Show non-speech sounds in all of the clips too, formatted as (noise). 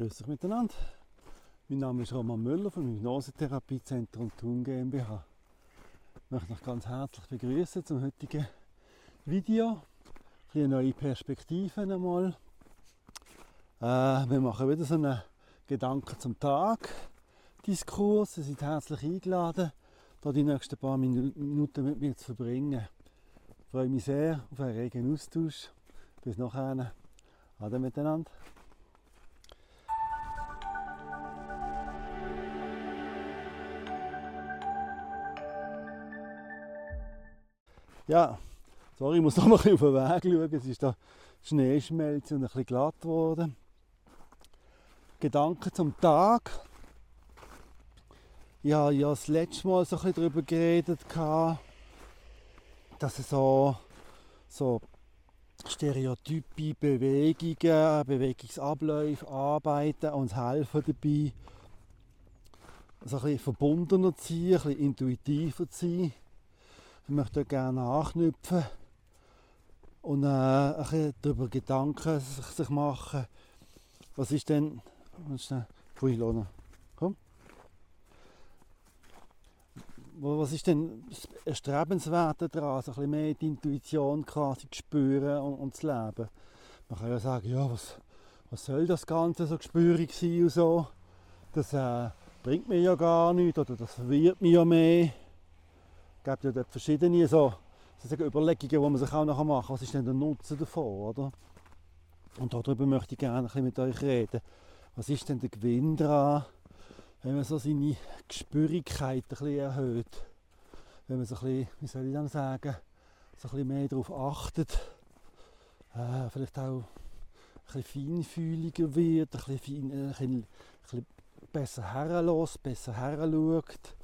Grüß euch miteinander. Mein Name ist Roman Müller vom Hypnosetherapiezentrum Thun GmbH. Ich möchte euch ganz herzlich begrüßen zum heutigen Video. Eine neue Perspektive einmal. Äh, wir machen wieder so einen Gedanken zum Tag Diskurs. Sie sind herzlich eingeladen, hier die nächsten paar Minuten mit mir zu verbringen. Ich freue mich sehr auf einen regen Austausch. Bis nachher. Ade miteinander. Ja, sorry, ich muss (laughs) noch mal auf den Weg schauen. Es ist da Schneeschmelze und ein bisschen glatt geworden. Gedanken zum Tag. Ich habe ja das letzte Mal so ein bisschen darüber geredet, dass es so, so Stereotype, Bewegungen, Bewegungsabläufe, Arbeiten uns helfen dabei, so ein bisschen verbundener zu sein, ein bisschen intuitiver zu sein. Ich möchte gerne anknüpfen und äh, ein darüber Gedanken sich, machen, was ist denn, Pui, Lona, komm. Was ist denn das Erstrebenswerte daran, so ein mehr die Intuition quasi zu spüren und, und zu leben? Man kann ja sagen, ja, was, was soll das Ganze so gespürig sein und so. Das äh, bringt mir ja gar nichts oder das verwirrt mich ja mehr gibt ja dort verschiedene so, sozusagen Überlegungen, die man sich auch nachher machen Was ist denn der Nutzen davon, oder? Und darüber möchte ich gerne ein bisschen mit euch reden. Was ist denn der Gewinn daran, wenn man so seine Gespürigkeit ein bisschen erhöht? Wenn man so ein bisschen, wie soll ich dann sagen, so ein bisschen mehr darauf achtet, äh, vielleicht auch ein bisschen feinfühliger wird, ein bisschen, ein bisschen, ein bisschen besser herlässt, besser heranschaut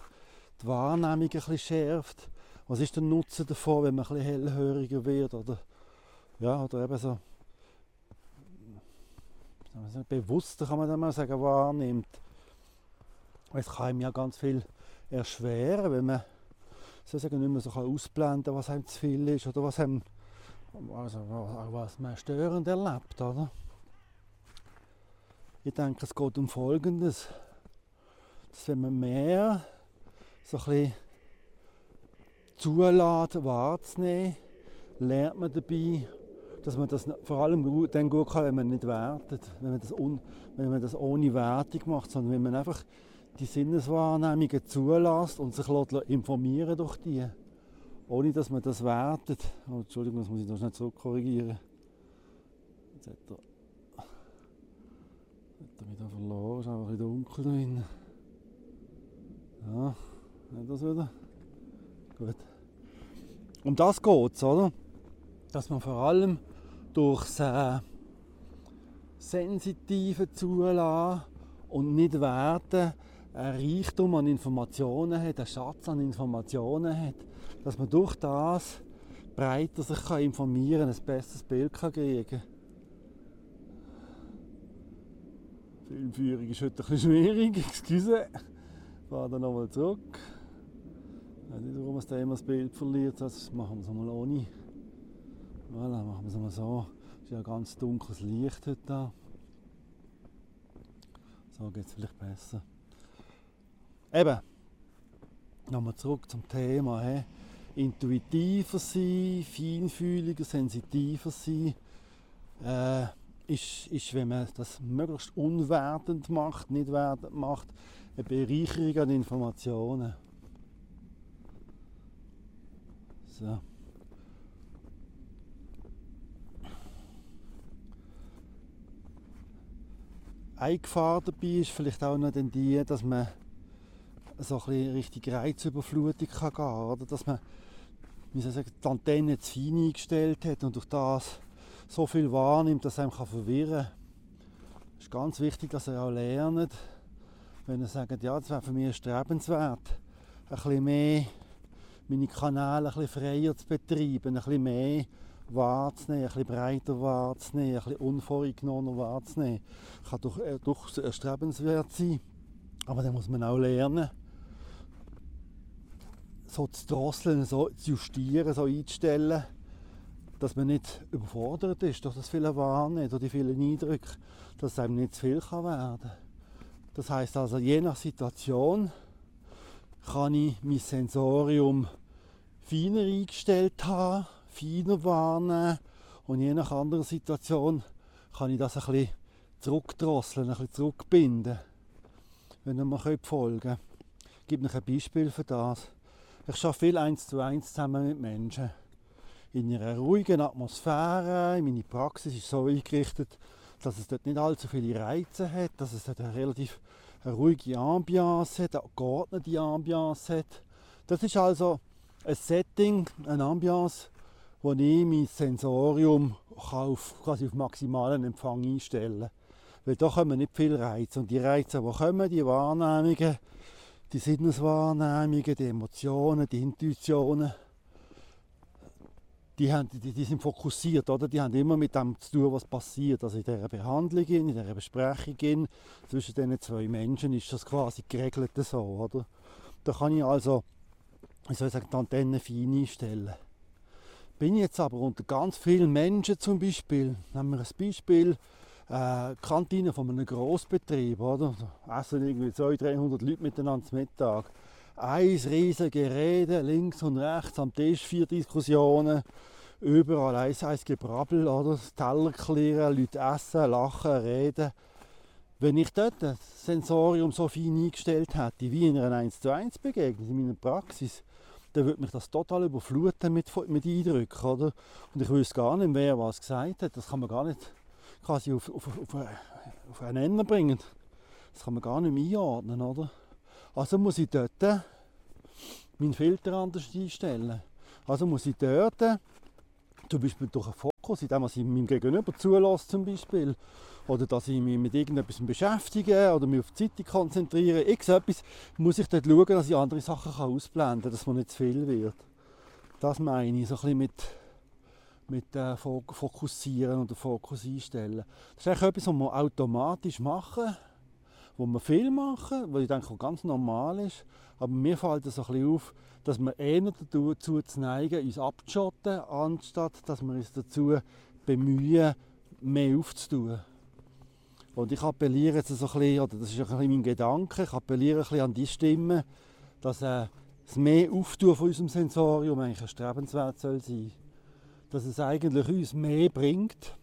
die Wahrnehmung ein schärft. Was ist der Nutzen davon, wenn man ein hellhöriger wird oder, ja, oder eben so bewusster kann man dann mal sagen, wahrnimmt. Es kann ihm ja ganz viel erschweren, wenn man sozusagen nicht mehr so ausblenden kann, was einem zu viel ist oder was, einem, also, was man störend erlebt. Oder? Ich denke, es geht um Folgendes, dass wenn man mehr so ein bisschen zuladen, wahrzunehmen, lernt man dabei, dass man das vor allem dann gut kann, wenn man nicht wertet, wenn man das, un, wenn man das ohne Wertung macht, sondern wenn man einfach die Sinneswahrnehmungen zulässt und sich informieren durch die, ohne dass man das wertet. Oh, Entschuldigung, das muss ich noch schnell zurückkorrigieren. Jetzt hat er, er wieder verloren, ist einfach wieder dunkel drin. Ja. Das wieder? Gut. Um das geht es, oder? Dass man vor allem durch das sensitive Zulassen und nicht werten ein Reichtum an Informationen hat, einen Schatz an Informationen hat, dass man durch das breiter sich kann informieren ein besseres Bild kann kriegen kann. Filmführung ist heute ein bisschen schwierig, (laughs) excuse. Ich fahre dann nochmal zurück. Ich weiß nicht, warum es da immer das Bild verliert. Das machen wir es mal ohne. Voilà, machen wir es mal so. Es ist ja ganz dunkles Licht heute da. So geht es vielleicht besser. Eben, nochmal zurück zum Thema. He. Intuitiver sein, feinfühliger, sensitiver sein. Äh, ist, ist, wenn man das möglichst unwertend macht, nicht wertend macht, eine Bereicherung an Informationen. So. Eine Gefahr dabei ist vielleicht auch noch die, dass man so ein richtig Reizüberflutung kann gehen kann. Oder? Dass man wie soll sagen, die Antenne zu fein eingestellt hat und durch das so viel wahrnimmt, dass einem verwirren kann. Es ist ganz wichtig, dass er auch lernt, wenn er sagt, ja, das wäre für mich strebenswert, ein bisschen mehr meine Kanäle ein freier zu betreiben, ein bisschen mehr wahrzunehmen, ein bisschen breiter wahrzunehmen, ein bisschen unvoreingenommener wahrzunehmen. Kann doch äh, durchaus erstrebenswert sein, aber dann muss man auch lernen, so zu drosseln, so zu justieren, so einzustellen, dass man nicht überfordert ist durch das viele Wahrnehmen, durch die vielen Eindrücke, dass einem nicht zu viel kann werden Das heißt also, je nach Situation kann ich mein Sensorium feiner eingestellt haben, feiner wahrnehmen und je nach anderer Situation kann ich das ein bisschen zurückdrosseln, ein bisschen zurückbinden, wenn ihr mir folgen könnt. Ich gebe euch ein Beispiel für das. Ich arbeite viel eins zu eins zusammen mit Menschen. In einer ruhigen Atmosphäre. Meine Praxis ist so eingerichtet, dass es dort nicht allzu viele Reize hat, dass es dort eine relativ eine ruhige Ambiance hat, eine geordnete Ambiance hat. Das ist also ein Setting, eine Ambiance, wo ich mein Sensorium auf, quasi auf maximalen Empfang einstellen kann. Weil da kommen nicht viele Reize. Und die Reize, die kommen, die Wahrnehmungen, die Sinneswahrnehmungen, die Emotionen, die Intuitionen, die, haben, die, die, sind fokussiert, oder? die haben immer mit dem zu tun, was passiert. Also in dieser Behandlung, in dieser Besprechung zwischen diesen zwei Menschen ist das quasi geregelt so. Oder? Da kann ich also wie soll ich sagen, die Antenne fein einstellen. Bin ich jetzt aber unter ganz vielen Menschen zum Beispiel, nehmen wir ein Beispiel, äh, Kantine von einem Grossbetrieb, oder? Da essen irgendwie 200, 300 Leute miteinander zum Mittag. Ein riesiges Gerede, links und rechts am Tisch, vier Diskussionen, überall eins, eins Gebrabbel, oder? Teller klären, Leute essen, lachen, reden. Wenn ich dort das Sensorium so fein eingestellt hätte, wie in einer 1 zu 1 Begegnung in meiner Praxis, dann würde mich das total überfluten mit, mit Eindrücken. Oder? Und ich wüsste gar nicht, wer was gesagt hat. Das kann man gar nicht quasi auf, auf, auf, auf einen Nenner bringen. Das kann man gar nicht mehr einordnen. Oder? Also muss ich dort meinen Filter anders einstellen. Also muss ich dort, zum Beispiel durch einen Fokus, indem ich meinem Gegenüber zulasse zum Beispiel, oder dass ich mich mit irgendetwas beschäftige oder mich auf die Zeitung konzentriere, irgendetwas, muss ich dort schauen, dass ich andere Sachen kann ausblenden kann, dass man nicht zu viel wird. Das meine ich, so ein bisschen mit, mit äh, Fokussieren oder Fokus einstellen. Das ist eigentlich etwas, was wir automatisch machen, wo wir viel machen, was ich denke ganz normal ist, aber mir fällt es ein bisschen auf, dass wir eher dazu zu neigen, uns abzuschotten, anstatt dass wir uns dazu bemühen, mehr aufzutun. Und ich appelliere jetzt ein bisschen, oder das ist ein bisschen mein Gedanke, ich appelliere ein bisschen an die Stimme, dass äh, das mehr Auftun von unserem Sensorium eigentlich erstrebenswert soll. Dass es eigentlich uns mehr bringt,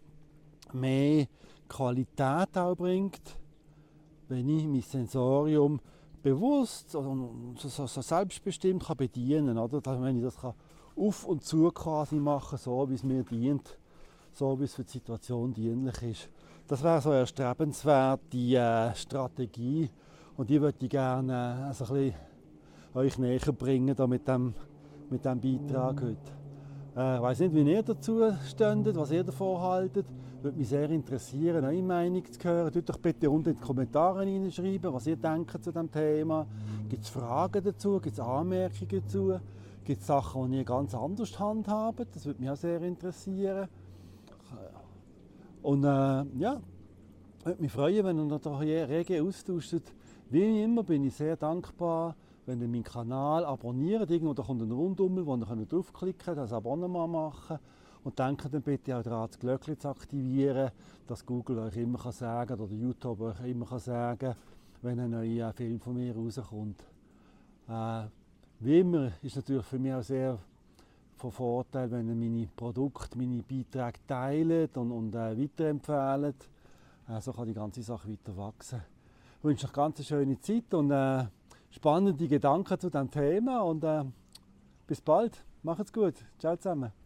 mehr Qualität auch bringt, wenn ich mein Sensorium bewusst und so, so selbstbestimmt kann bedienen kann. Oder? Wenn ich das kann auf und zu quasi machen so wie es mir dient, so wie es für die Situation dienlich ist. Das wäre so eine erstrebenswerte äh, Strategie und die würde ich gerne äh, also ein bisschen euch näher bringen da mit dem mit dem Beitrag heute. Äh, ich weiß nicht, wie ihr dazu stündet, was ihr davon haltet. Würde mich sehr interessieren, eure Meinung zu hören. Tut doch bitte unten in die Kommentare hineinschreiben, was ihr denkt zu dem Thema. Gibt es Fragen dazu? Gibt es Anmerkungen dazu? Gibt es Sachen, die ihr ganz anders handhabt? Das würde mich auch sehr interessieren. Und äh, ja, würde mich freuen, wenn ihr da rege austauscht. Wie immer bin ich sehr dankbar, wenn ihr meinen Kanal abonniert. Irgendwo da kommt ein Rundummel, wo ihr draufklicken könnt, das Abonnement machen und denkt dann bitte auch daran, das Glöckchen zu aktivieren, dass Google euch immer kann sagen oder YouTube euch immer kann sagen wenn ein neuer Film von mir rauskommt. Äh, wie immer ist natürlich für mich auch sehr von Vorteil, wenn ihr meine Produkte, meine Beiträge teilt und, und äh, weiterempfehlt. Äh, so kann die ganze Sache weiter wachsen. Ich wünsche euch ganz eine schöne Zeit und äh, spannende Gedanken zu diesem Thema und äh, bis bald. Macht's gut. Ciao zusammen.